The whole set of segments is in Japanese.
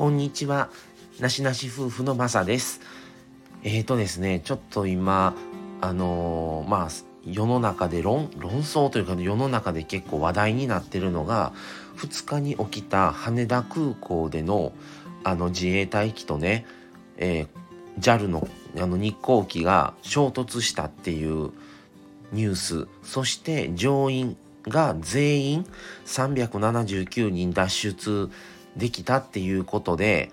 こんにちは。なしなし夫婦のまさです。えーとですね、ちょっと今、あのーまあ、世の中で論、論争というか世の中で結構話題になってるのが、2日に起きた羽田空港での、あの自衛隊機とね、えー JAL のあの日航機が衝突したっていうニュース、そして乗員が全員379人脱出できたっていうことで、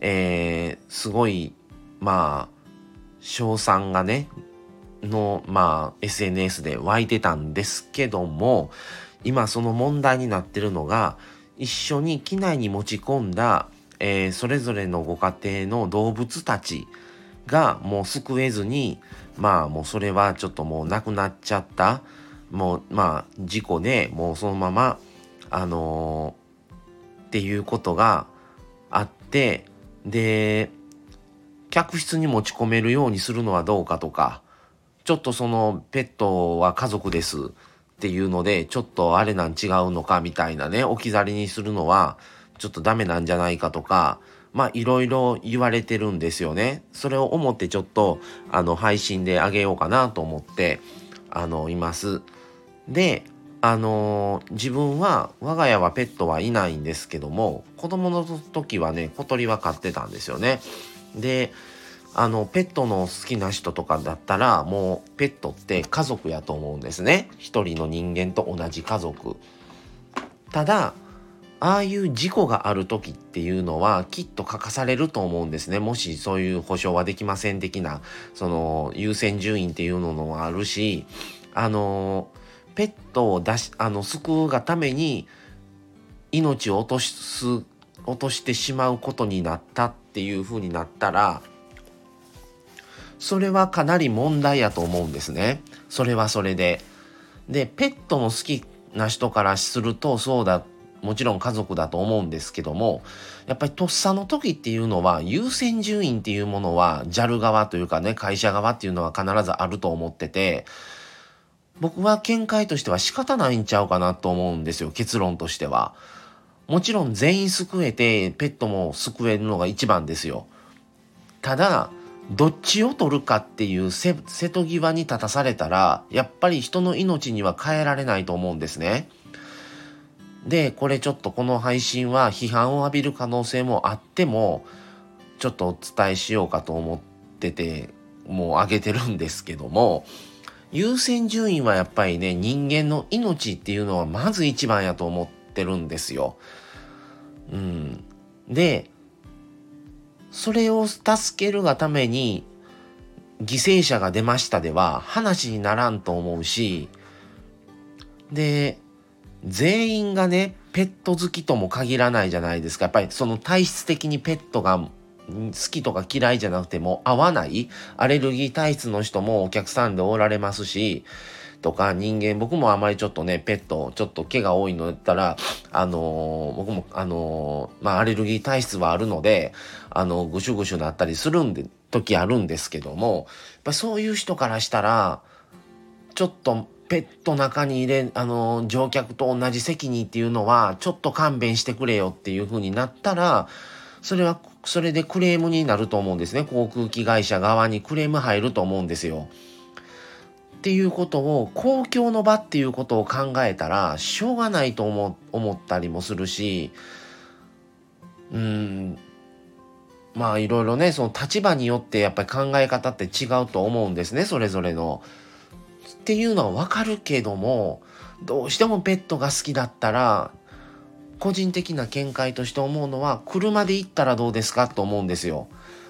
えーすごい、まあ、賞賛がね、の、まあ、SNS で湧いてたんですけども、今その問題になってるのが、一緒に機内に持ち込んだ、えーそれぞれのご家庭の動物たちがもう救えずに、まあもうそれはちょっともう亡くなっちゃった、もうまあ事故でもうそのまま、あのーっていうことがあって、で、客室に持ち込めるようにするのはどうかとか、ちょっとそのペットは家族ですっていうので、ちょっとあれなん違うのかみたいなね、置き去りにするのはちょっとダメなんじゃないかとか、まあいろいろ言われてるんですよね。それを思ってちょっとあの配信であげようかなと思って、あの、います。で、あのー自分は我が家はペットはいないんですけども子供の時はね小鳥は飼ってたんですよね。であのペットの好きな人とかだったらもうペットって家族やと思うんですね。一人の人間と同じ家族。ただああいう事故がある時っていうのはきっと書かされると思うんですね。もしそういう保証はできません的なその優先順位っていうのもあるしあのペットを出しあの救うがために命を落とす落としてしまうことになったっていう風になったらそれはかなり問題やと思うんですね。それはそれで。でペットの好きな人からするとそうだもちろん家族だと思うんですけどもやっぱりとっさの時っていうのは優先順位っていうものは JAL 側というかね会社側っていうのは必ずあると思ってて僕は見解としては仕方ないんちゃうかなと思うんですよ結論としては。もちろん全員救えてペットも救えるのが一番ですよ。ただどっちを取るかっていう瀬戸際に立たされたらやっぱり人の命には変えられないと思うんですね。でこれちょっとこの配信は批判を浴びる可能性もあってもちょっとお伝えしようかと思っててもう上げてるんですけども優先順位はやっぱりね人間の命っていうのはまず一番やと思ってるんですよ。うん、でそれを助けるがために犠牲者が出ましたでは話にならんと思うしで全員がねペット好きとも限らないじゃないですかやっぱりその体質的にペットが好きとか嫌いじゃなくても合わない？アレルギー体質の人もお客さんでおられますしとか人間僕もあまりちょっとねペットちょっと毛が多いのだったらあのー僕もあのーまあアレルギー体質はあるのであのぐしゅぐしゅなったりするんで時あるんですけどもやっぱそういう人からしたらちょっとペット中に入れあの乗客と同じ席にっていうのはちょっと勘弁してくれよっていう風になったらそれはそれでクレームになると思うんですね航空機会社側にクレーム入ると思うんですよ。っていうことを公共の場っていうことを考えたらしょうがないと思思ったりもするしうんまあいろいろねその立場によってやっぱり考え方って違うと思うんですねそれぞれの。っていうのはわかるけどもどうしてもペットが好きだったら個人的な見解として思うのは車で行ったらどうですかと思うんですよ。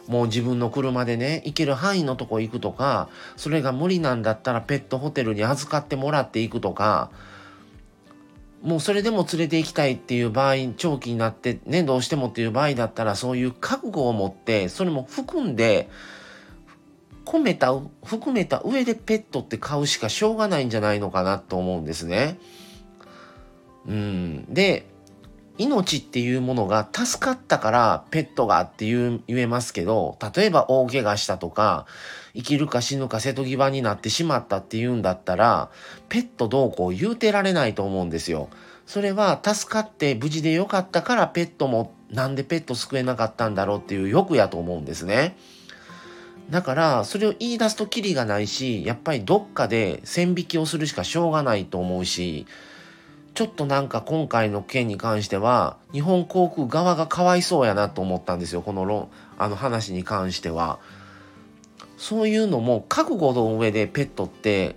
もう自分の車でね行ける範囲のとこ行くとかそれが無理なんだったらペットホテルに預かってもらっていくとかもうそれでも連れて行きたいっていう場合長期になってねどうしてもっていう場合だったらそういう覚悟を持ってそれも含んで込めた含めた上でペットって買うしかしょうがないんじゃないのかなと思うんですね。うん、で命っていうものが助かったからペットがって言えますけど例えば大怪我したとか生きるか死ぬか瀬戸際になってしまったっていうんだったらペットどうこう言うてられないと思うんですよ。それは助かって無事でよかったからペットもなんでペット救えなかったんだろうっていう欲やと思うんですね。だからそれを言い出すとキリがないしやっぱりどっかで線引きをするしかしょうがないと思うしちょっとなんか今回の件に関しては日本航空側がかわいそうやなと思ったんですよこの論あの話に関しては。そういうのも覚悟の上でペットって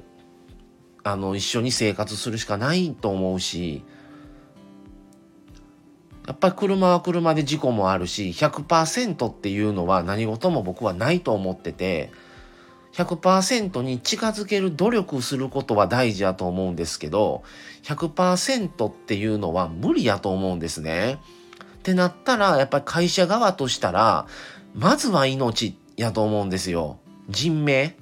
あの一緒に生活するしかないと思うしやっぱり車は車で事故もあるし100%っていうのは何事も僕はないと思ってて100%に近づける努力することは大事やと思うんですけど100%っていうのは無理やと思うんですね。ってなったらやっぱり会社側としたらまずは命やと思うんですよ。人命。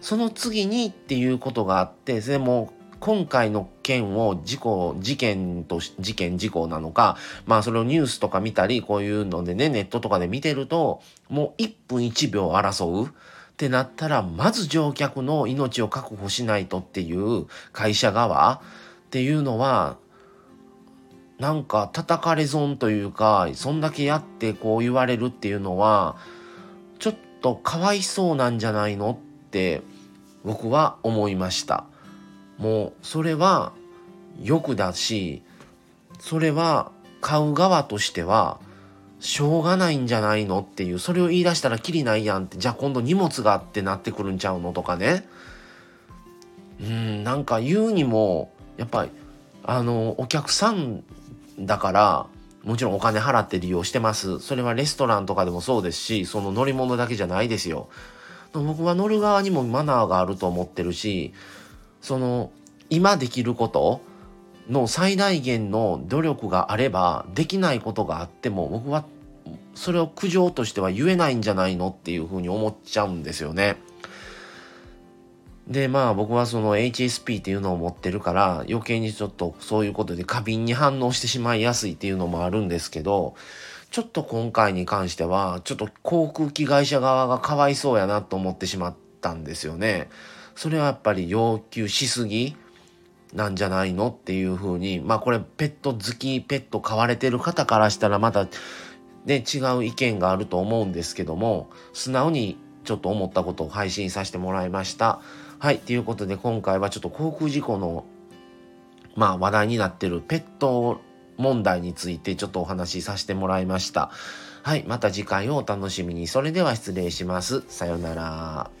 その次にっていうことがあってでも今回の件を事故、事件と事件事故なのか、まあそれをニュースとか見たり、こういうのでね、ネットとかで見てると、もう1分1秒争うってなったら、まず乗客の命を確保しないとっていう会社側っていうのは、なんか叩かれ損というか、そんだけやってこう言われるっていうのは、ちょっとかわいそうなんじゃないのって僕は思いました。もうそれは欲だしそれは買う側としてはしょうがないんじゃないのっていうそれを言い出したらきりないやんってじゃあ今度荷物があってなってくるんちゃうのとかね。うんなんか言うにもやっぱりあのお客さんだからもちろんお金払って利用してます。それはレストランとかでもそうですしその乗り物だけじゃないですよ。僕は乗る側にもマナーがあると思ってるしその今できることの最大限の努力があればできないことがあっても僕はそれを苦情としては言えないんじゃないのっていうふうに思っちゃうんですよね。でまあ僕はその HSP っていうのを持ってるから余計にちょっとそういうことで過敏に反応してしまいやすいっていうのもあるんですけどちょっと今回に関してはちょっと航空機会社側がかわいそうやなと思ってしまったんですよね。それはやっぱり要求しすぎなんじゃないのっていうふうにまあこれペット好きペット飼われてる方からしたらまたね違う意見があると思うんですけども素直にちょっと思ったことを配信させてもらいました。はい。ということで今回はちょっと航空事故のまあ話題になってるペット問題についてちょっとお話しさせてもらいました。はい。また次回をお楽しみに。それでは失礼します。さようなら。